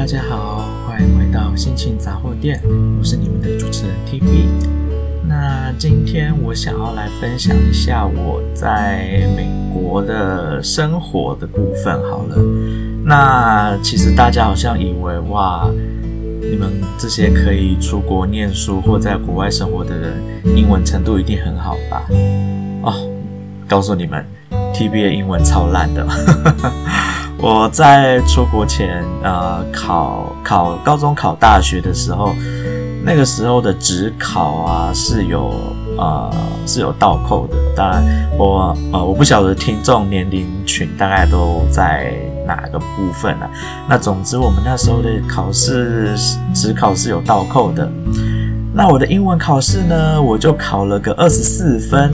大家好，欢迎回到心情杂货店，我是你们的主持人 TB。那今天我想要来分享一下我在美国的生活的部分。好了，那其实大家好像以为哇，你们这些可以出国念书或在国外生活的人，英文程度一定很好吧？哦，告诉你们，TB 的英文超烂的。我在出国前，呃，考考高中考大学的时候，那个时候的职考啊是有呃是有倒扣的。当然我，我呃我不晓得听众年龄群大概都在哪个部分啊。那总之，我们那时候的考试职考是有倒扣的。那我的英文考试呢，我就考了个二十四分。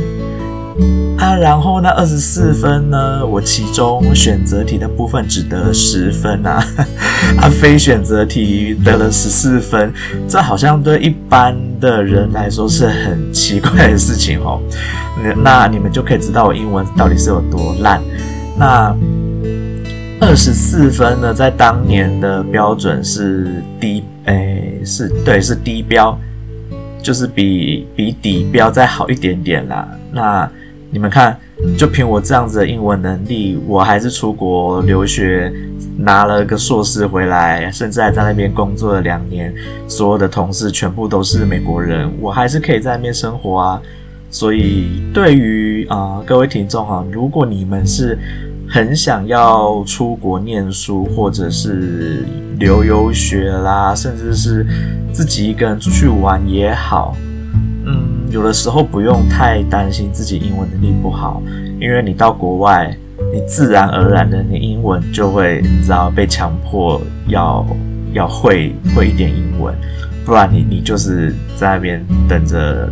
啊，然后那二十四分呢，我其中选择题的部分只得十分啊，啊，非选择题得了十四分，这好像对一般的人来说是很奇怪的事情哦。那你们就可以知道我英文到底是有多烂。那二十四分呢，在当年的标准是低，诶，是对，是低标，就是比比底标再好一点点啦。那你们看，就凭我这样子的英文能力，我还是出国留学，拿了个硕士回来，甚至还在那边工作了两年。所有的同事全部都是美国人，我还是可以在那边生活啊。所以，对于啊、各位听众哈，如果你们是很想要出国念书，或者是留游学啦，甚至是自己一个人出去玩也好。有的时候不用太担心自己英文能力不好，因为你到国外，你自然而然的你英文就会，你知道被强迫要要会会一点英文，不然你你就是在那边等着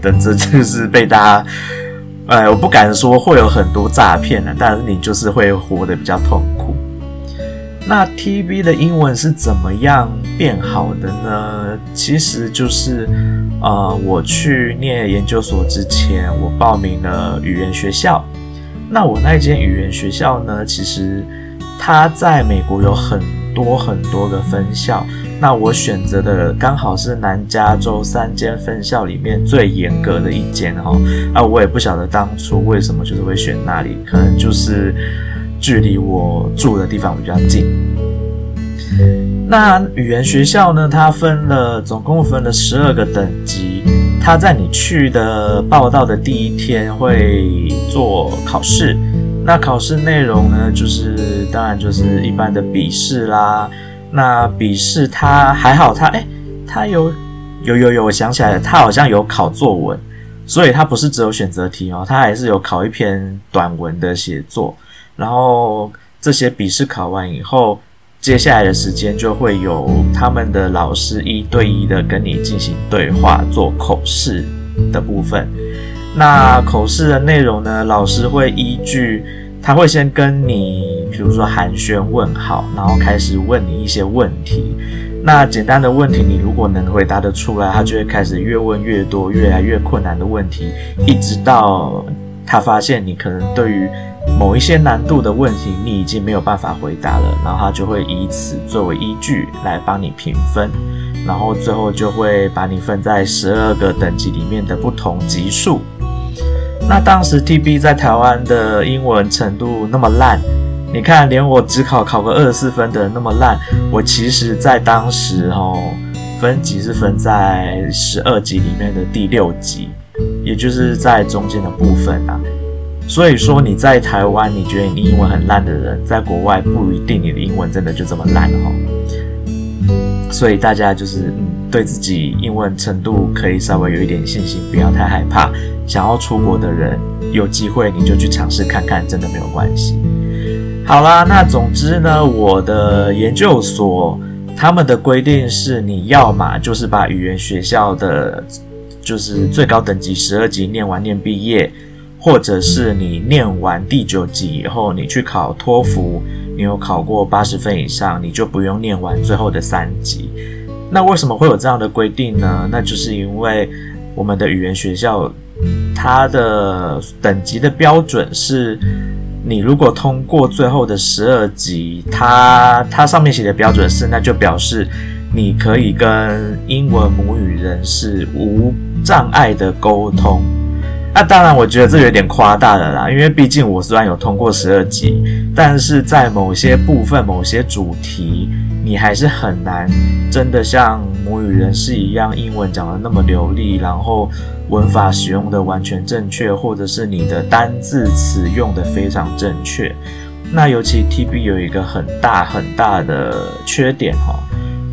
等着就是被大家，哎，我不敢说会有很多诈骗的，但是你就是会活得比较痛苦。那 TB 的英文是怎么样变好的呢？其实就是，呃，我去念研究所之前，我报名了语言学校。那我那间语言学校呢，其实它在美国有很多很多个分校。那我选择的刚好是南加州三间分校里面最严格的一间哈。啊，我也不晓得当初为什么就是会选那里，可能就是。距离我住的地方比较近。那语言学校呢？它分了，总共分了十二个等级。它在你去的报到的第一天会做考试。那考试内容呢，就是当然就是一般的笔试啦。那笔试它还好，它诶，它有有有有，我想起来了，它好像有考作文，所以它不是只有选择题哦，它还是有考一篇短文的写作。然后这些笔试考完以后，接下来的时间就会有他们的老师一对一的跟你进行对话，做口试的部分。那口试的内容呢，老师会依据，他会先跟你，比如说寒暄问好，然后开始问你一些问题。那简单的问题，你如果能回答得出来，他就会开始越问越多，越来越困难的问题，一直到他发现你可能对于某一些难度的问题，你已经没有办法回答了，然后他就会以此作为依据来帮你评分，然后最后就会把你分在十二个等级里面的不同级数。那当时 TB 在台湾的英文程度那么烂，你看连我只考考个二十四分的那么烂，我其实在当时哦，分级是分在十二级里面的第六级，也就是在中间的部分啊。所以说你在台湾，你觉得你英文很烂的人，在国外不一定你的英文真的就这么烂哈。所以大家就是嗯，对自己英文程度可以稍微有一点信心，不要太害怕。想要出国的人，有机会你就去尝试看看，真的没有关系。好啦，那总之呢，我的研究所他们的规定是，你要嘛就是把语言学校的，就是最高等级十二级念完念毕业。或者是你念完第九级以后，你去考托福，你有考过八十分以上，你就不用念完最后的三级。那为什么会有这样的规定呢？那就是因为我们的语言学校，它的等级的标准是，你如果通过最后的十二级，它它上面写的标准是，那就表示你可以跟英文母语人士无障碍的沟通。那当然，我觉得这有点夸大了啦，因为毕竟我虽然有通过十二级，但是在某些部分、某些主题，你还是很难真的像母语人士一样，英文讲得那么流利，然后文法使用的完全正确，或者是你的单字词用的非常正确。那尤其 TB 有一个很大很大的缺点哈，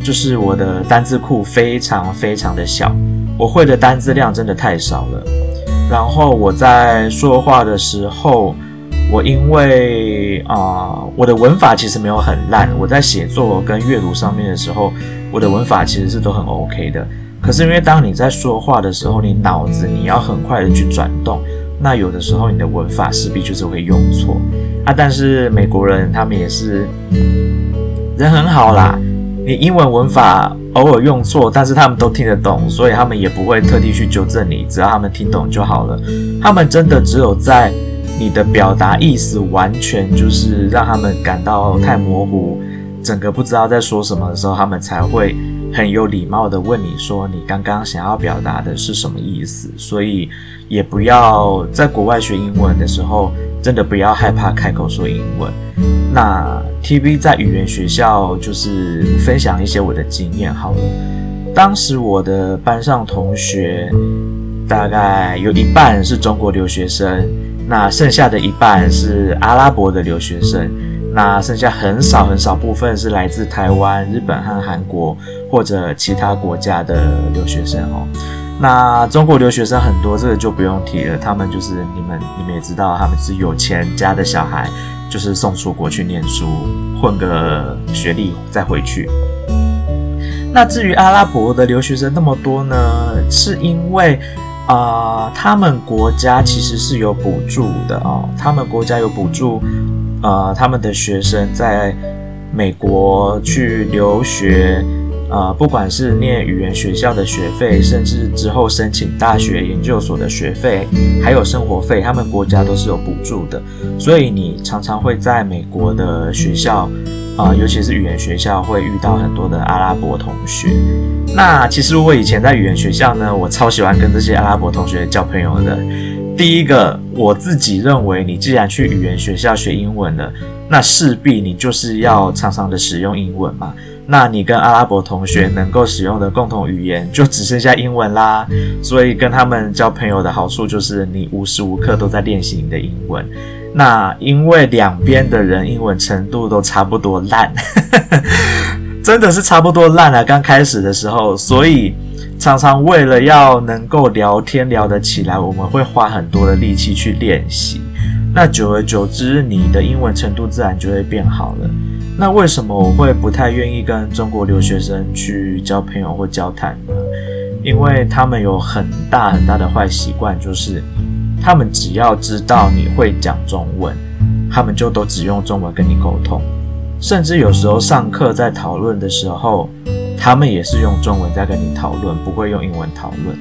就是我的单字库非常非常的小，我会的单字量真的太少了。然后我在说话的时候，我因为啊、我的文法其实没有很烂。我在写作跟阅读上面的时候，我的文法其实是都很 OK 的。可是因为当你在说话的时候，你脑子你要很快的去转动，那有的时候你的文法势必就是会用错啊。但是美国人他们也是人很好啦，你英文文法。偶尔用错，但是他们都听得懂，所以他们也不会特地去纠正你，只要他们听懂就好了。他们真的只有在你的表达意思完全就是让他们感到太模糊，整个不知道在说什么的时候，他们才会很有礼貌地问你说你刚刚想要表达的是什么意思。所以也不要在国外学英文的时候，真的不要害怕开口说英文。那 TV 在语言学校就是分享一些我的经验好了。当时我的班上同学大概有一半是中国留学生，那剩下的一半是阿拉伯的留学生，那剩下很少很少部分是来自台湾、日本和韩国或者其他国家的留学生哦。那中国留学生很多，这个就不用提了，他们就是你们你们也知道，他们是有钱家的小孩。就是送出国去念书，混个学历再回去。那至于阿拉伯的留学生那么多呢？是因为啊、他们国家其实是有补助的哦，他们国家有补助，呃，他们的学生在美国去留学。呃，不管是念语言学校的学费，甚至之后申请大学研究所的学费，还有生活费，他们国家都是有补助的。所以你常常会在美国的学校，啊、尤其是语言学校，会遇到很多的阿拉伯同学。那其实我以前在语言学校呢，我超喜欢跟这些阿拉伯同学交朋友的。第一个，我自己认为，你既然去语言学校学英文了，那势必你就是要常常的使用英文嘛。那你跟阿拉伯同学能够使用的共同语言就只剩下英文啦，所以跟他们交朋友的好处就是你无时无刻都在练习你的英文。那因为两边的人英文程度都差不多烂，真的是差不多烂了。刚开始的时候，所以常常为了要能够聊天聊得起来，我们会花很多的力气去练习。那久而久之，你的英文程度自然就会变好了。那为什么我会不太愿意跟中国留学生去交朋友或交谈呢？因为他们有很大很大的坏习惯，就是他们只要知道你会讲中文，他们就都只用中文跟你沟通，甚至有时候上课在讨论的时候，他们也是用中文在跟你讨论，不会用英文讨论。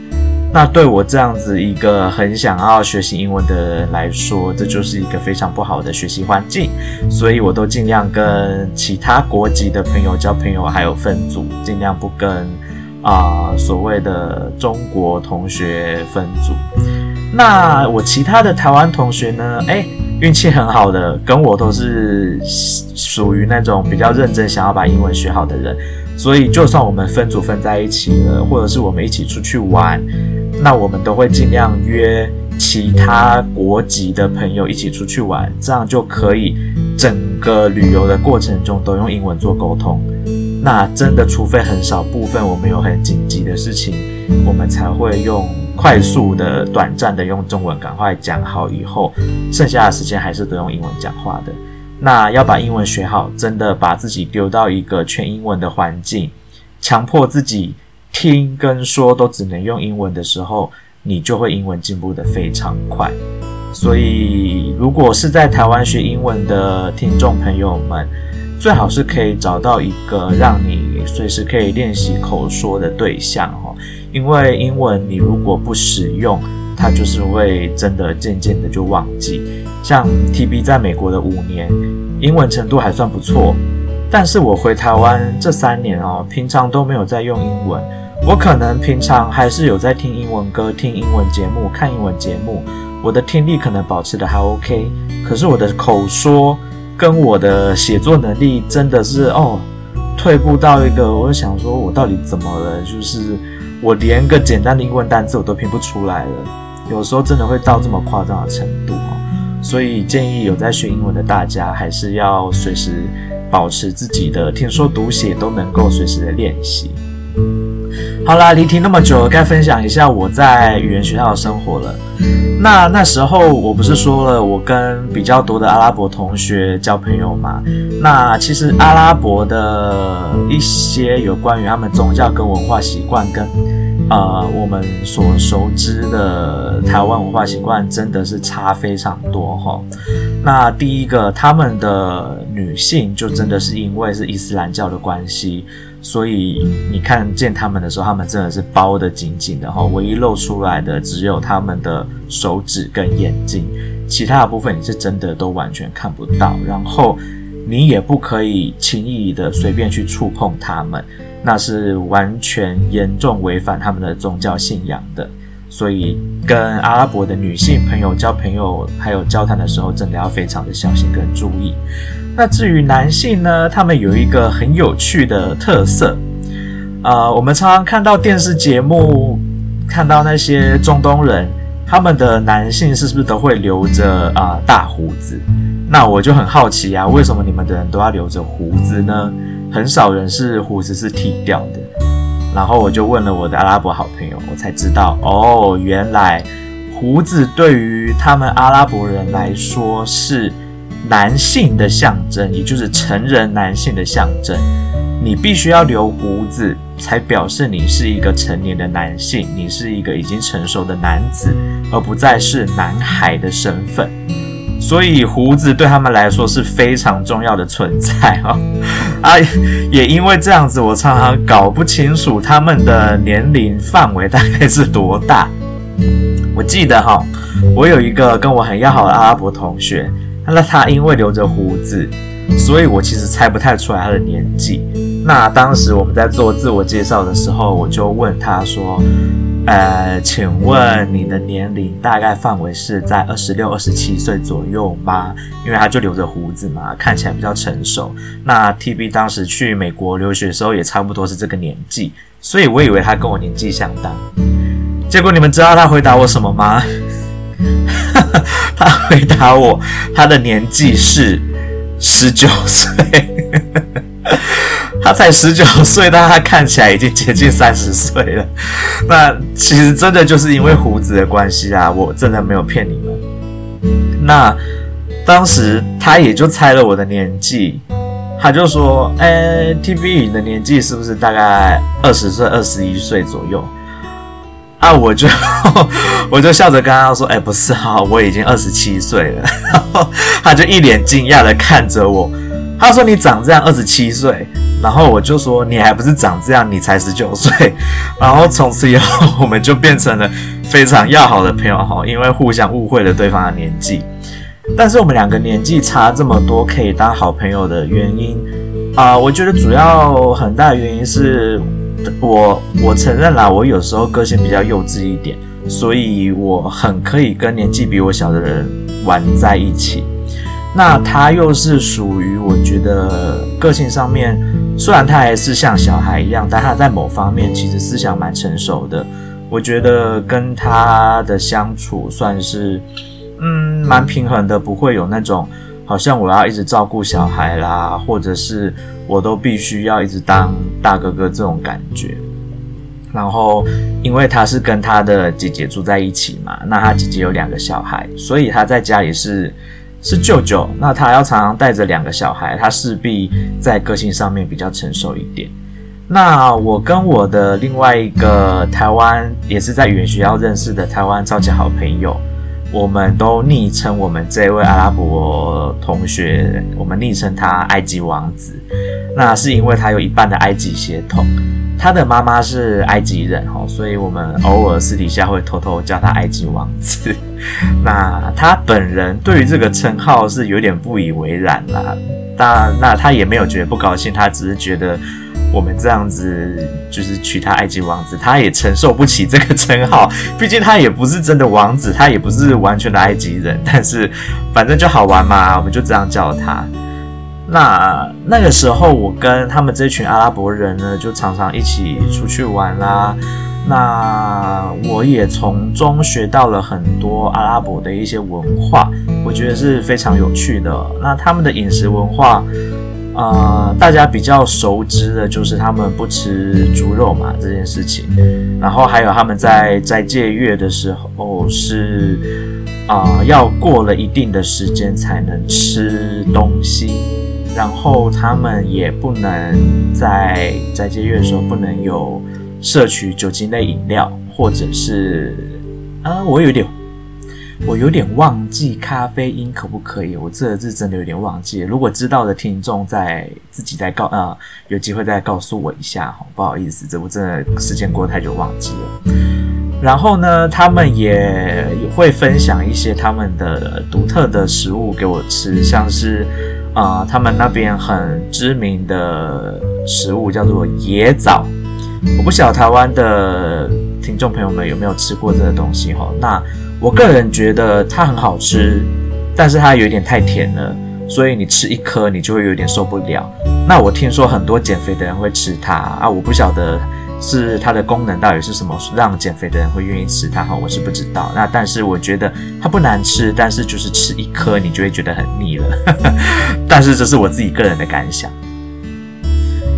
那对我这样子一个很想要学习英文的人来说，这就是一个非常不好的学习环境，所以我都尽量跟其他国籍的朋友交朋友，还有分组，尽量不跟啊、所谓的中国同学分组。那我其他的台湾同学呢？诶，运气很好的，跟我都是属于那种比较认真想要把英文学好的人，所以就算我们分组分在一起了，或者是我们一起出去玩。那我们都会尽量约其他国籍的朋友一起出去玩，这样就可以整个旅游的过程中都用英文做沟通。那真的，除非很少部分我们有很紧急的事情，我们才会用快速的、短暂的用中文赶快讲好以后，剩下的时间还是都用英文讲话的。那要把英文学好，真的把自己丢到一个全英文的环境，强迫自己。听跟说都只能用英文的时候，你就会英文进步得非常快。所以，如果是在台湾学英文的听众朋友们，最好是可以找到一个让你随时可以练习口说的对象哦。因为英文你如果不使用，它就是会真的渐渐的就忘记。像 TB 在美国的五年，英文程度还算不错。但是我回台湾这三年哦，平常都没有在用英文。我可能平常还是有在听英文歌、听英文节目、看英文节目，我的听力可能保持的还 OK。可是我的口说跟我的写作能力真的是哦，退步到一个，我想说我到底怎么了？就是我连个简单的英文单词我都拼不出来了，有时候真的会到这么夸张的程度。所以建议有在学英文的大家，还是要随时。保持自己的听说读写都能够随时的练习。好啦，离题那么久了，该分享一下我在语言学校的生活了。那那时候我不是说了，我跟比较多的阿拉伯同学交朋友嘛？那其实阿拉伯的一些有关于他们宗教跟文化习惯跟。呃，我们所熟知的台湾文化习惯真的是差非常多哈。那第一个，他们的女性就真的是因为是伊斯兰教的关系，所以你看见他们的时候，他们真的是包得紧紧的哈，唯一露出来的只有他们的手指跟眼睛，其他的部分你是真的都完全看不到，然后你也不可以轻易的随便去触碰他们。那是完全严重违反他们的宗教信仰的，所以跟阿拉伯的女性朋友交朋友还有交谈的时候，真的要非常的小心跟注意。那至于男性呢，他们有一个很有趣的特色，呃，我们常常看到电视节目，看到那些中东人，他们的男性是不是都会留着啊、大胡子？那我就很好奇啊，为什么你们的人都要留着胡子呢？很少人是胡子是剃掉的，然后我就问了我的阿拉伯好朋友，我才知道哦，原来胡子对于他们阿拉伯人来说是男性的象征，也就是成人男性的象征。你必须要留胡子，才表示你是一个成年的男性，你是一个已经成熟的男子，而不再是男孩的身份。所以胡子对他们来说是非常重要的存在哈 啊，也因为这样子，我常常搞不清楚他们的年龄范围大概是多大。我记得哈，我有一个跟我很要好的阿拉伯同学，那他因为留着胡子，所以我其实猜不太出来他的年纪。那当时我们在做自我介绍的时候，我就问他说。呃，请问你的年龄大概范围是在二十六、二十七岁左右吗？因为他就留着胡子嘛，看起来比较成熟。那 TB 当时去美国留学的时候也差不多是这个年纪，所以我以为他跟我年纪相当。结果你们知道他回答我什么吗？他回答我，他的年纪是十九岁。他才十九岁，但他看起来已经接近三十岁了。那其实真的就是因为胡子的关系啊，我真的没有骗你们。那当时他也就猜了我的年纪，他就说：“哎、，TB 你的年纪是不是大概二十岁、二十一岁左右？”啊，我就 我就笑着跟他说：“哎、不是哈，我已经二十七岁了。”然后他就一脸惊讶的看着我。他说：“你长这样二十七岁。”然后我就说：“你还不是长这样，你才十九岁。”然后从此以后，我们就变成了非常要好的朋友哈，因为互相误会了对方的年纪。但是我们两个年纪差这么多，可以当好朋友的原因啊、我觉得主要很大原因是我我承认啦，我有时候个性比较幼稚一点，所以我很可以跟年纪比我小的人玩在一起。那他又是属于我觉得个性上面，虽然他还是像小孩一样，但他在某方面其实思想蛮成熟的。我觉得跟他的相处算是，嗯，蛮平衡的，不会有那种好像我要一直照顾小孩啦，或者是我都必须要一直当大哥哥这种感觉。然后，因为他是跟他的姐姐住在一起嘛，那他姐姐有两个小孩，所以他在家里是。是舅舅，那他要常常带着两个小孩，他势必在个性上面比较成熟一点。那我跟我的另外一个台湾也是在语言学校认识的台湾超级好朋友，我们都昵称我们这位阿拉伯同学，我们昵称他埃及王子。那是因为他有一半的埃及血统。他的妈妈是埃及人哦，所以我们偶尔私底下会偷偷叫他埃及王子。那他本人对于这个称号是有点不以为然啦，但那他也没有觉得不高兴，他只是觉得我们这样子就是娶他埃及王子，他也承受不起这个称号，毕竟他也不是真的王子，他也不是完全的埃及人，但是反正就好玩嘛，我们就这样叫他。那那个时候，我跟他们这群阿拉伯人呢，就常常一起出去玩啦。那我也从中学到了很多阿拉伯的一些文化，我觉得是非常有趣的。那他们的饮食文化，呃，大家比较熟知的就是他们不吃猪肉嘛，这件事情。然后还有他们在斋戒月的时候是，啊、要过了一定的时间才能吃东西。然后他们也不能在斋戒月的时候不能有摄取酒精类饮料，或者是啊，我有点我有点忘记咖啡因可不可以？我这个字真的有点忘记。如果知道的听众在自己再告啊，有机会再告诉我一下哈，不好意思，这我真的时间过太久忘记了。然后呢，他们也会分享一些他们的独特的食物给我吃，像是。啊、他们那边很知名的食物叫做椰枣，我不晓得台湾的听众朋友们有没有吃过这个东西哈。那我个人觉得它很好吃，但是它有点太甜了，所以你吃一颗你就会有点受不了。那我听说很多减肥的人会吃它啊，我不晓得。是它的功能到底是什么，让减肥的人会愿意吃它哈？我是不知道。那但是我觉得它不难吃，但是就是吃一颗你就会觉得很腻了。但是这是我自己个人的感想。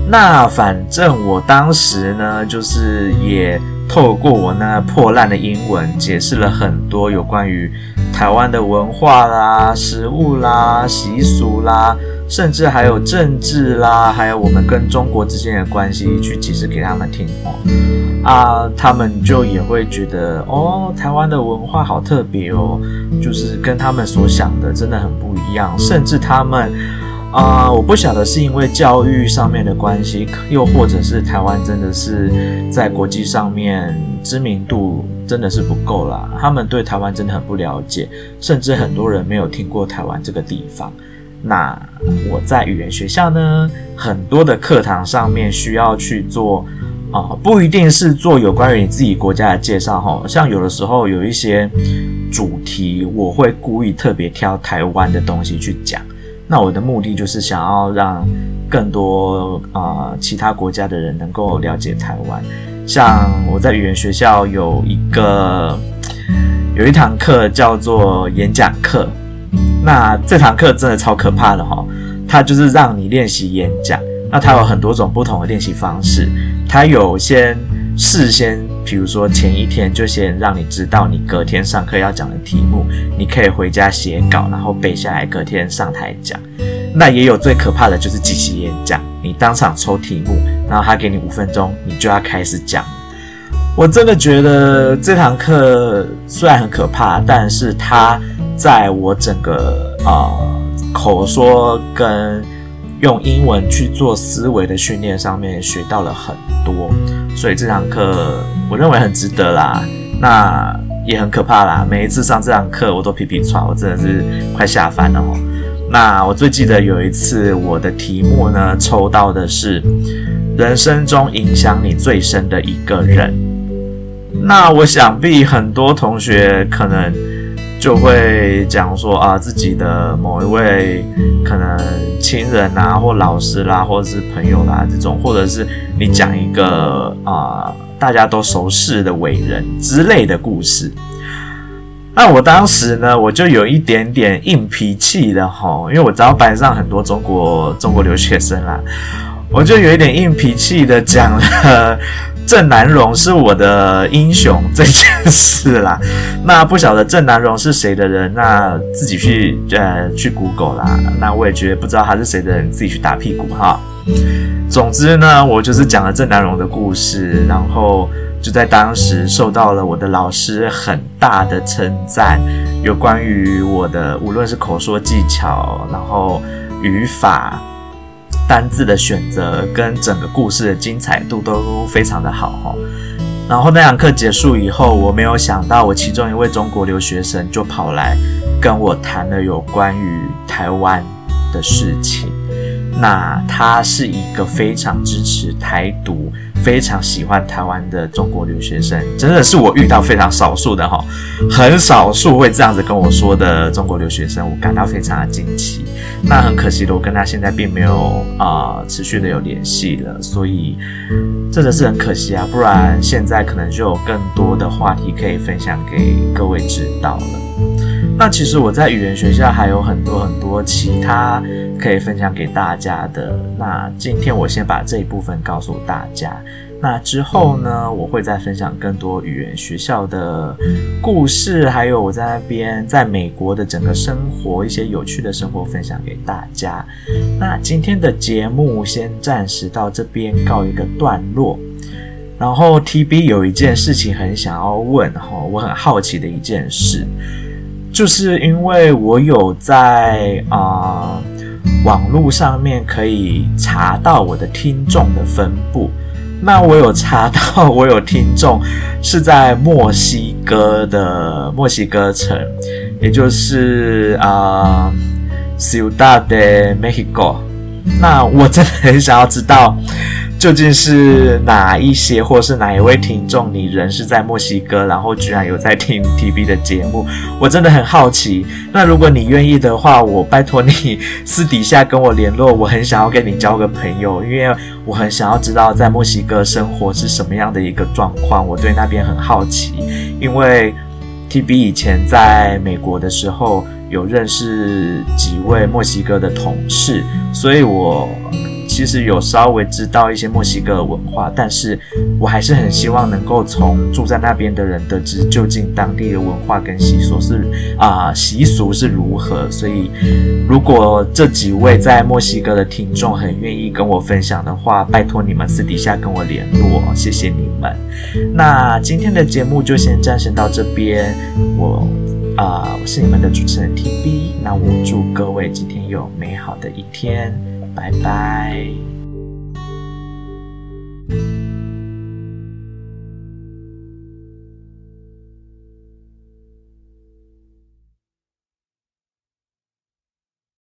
那反正我当时呢，就是也透过我那破烂的英文，解释了很多有关于台湾的文化啦、食物啦、习俗啦。甚至还有政治啦，还有我们跟中国之间的关系，去解释给他们听哦，啊，他们就也会觉得哦，台湾的文化好特别哦，就是跟他们所想的真的很不一样。甚至他们啊，我不晓得是因为教育上面的关系，又或者是台湾真的是在国际上面知名度真的是不够啦，他们对台湾真的很不了解，甚至很多人没有听过台湾这个地方。那我在语言学校呢，很多的课堂上面需要去做啊、不一定是做有关于你自己国家的介绍哈，像有的时候有一些主题，我会故意特别挑台湾的东西去讲。那我的目的就是想要让更多啊、其他国家的人能够了解台湾。像我在语言学校有一个有一堂课叫做演讲课。那这堂课真的超可怕的哈，它就是让你练习演讲。那它有很多种不同的练习方式，它有先事先，比如说前一天就先让你知道你隔天上课要讲的题目，你可以回家写稿，然后背下来，隔天上台讲。那也有最可怕的就是即席演讲，你当场抽题目，然后他给你五分钟，你就要开始讲。我真的觉得这堂课虽然很可怕，但是它。在我整个啊、呃、口说跟用英文去做思维的训练上面学到了很多，所以这堂课我认为很值得啦。那也很可怕啦，每一次上这堂课我都皮皮喘，我真的是快下翻了哦。那我最记得有一次我的题目呢，抽到的是人生中影响你最深的一个人。那我想必很多同学可能。就会讲说啊，自己的某一位可能亲人啊，或老师啦，或者是朋友啦，这种，或者是你讲一个啊，大家都熟识的伟人之类的故事。那我当时呢，我就有一点点硬脾气的哈，因为我知道班上很多中国中国留学生啦，我就有一点硬脾气的讲了。郑南榕是我的英雄这件事啦，那不晓得郑南榕是谁的人，那自己去呃去 Google 啦。那我也觉得不知道他是谁的人，自己去打屁股哈。总之呢，我就是讲了郑南榕的故事，然后就在当时受到了我的老师很大的称赞，有关于我的无论是口说技巧，然后语法。单字的选择跟整个故事的精彩度都非常的好哈。然后那堂课结束以后，我没有想到我其中一位中国留学生就跑来跟我谈了有关于台湾的事情。那他是一个非常支持台独、非常喜欢台湾的中国留学生，真的是我遇到非常少数的哈，很少数会这样子跟我说的中国留学生，我感到非常的惊奇。那很可惜的，我跟他现在并没有啊、持续的有联系了，所以真的是很可惜啊，不然现在可能就有更多的话题可以分享给各位知道了。那其实我在语言学校还有很多很多其他可以分享给大家的。那今天我先把这一部分告诉大家。那之后呢，我会再分享更多语言学校的故事，还有我在那边在美国的整个生活，一些有趣的生活分享给大家。那今天的节目先暂时到这边告一个段落。然后 TB 有一件事情很想要问哈，我很好奇的一件事。就是因为我有在啊、网络上面可以查到我的听众的分布，那我有查到 我有听众是在墨西哥的墨西哥城，也就是啊、呃、Ciudad de México。那我真的很想要知道。究竟是哪一些，或是哪一位听众，你人是在墨西哥，然后居然有在听 TB 的节目，我真的很好奇。那如果你愿意的话，我拜托你私底下跟我联络，我很想要跟你交个朋友，因为我很想要知道在墨西哥生活是什么样的一个状况，我对那边很好奇。因为 TB 以前在美国的时候有认识几位墨西哥的同事，所以我。其实有稍微知道一些墨西哥的文化，但是我还是很希望能够从住在那边的人得知究竟当地的文化跟习俗是啊、习俗是如何。所以，如果这几位在墨西哥的听众很愿意跟我分享的话，拜托你们私底下跟我联络，谢谢你们。那今天的节目就先暂时到这边，我啊、我是你们的主持人 TB，那我祝各位今天有美好的一天。拜拜。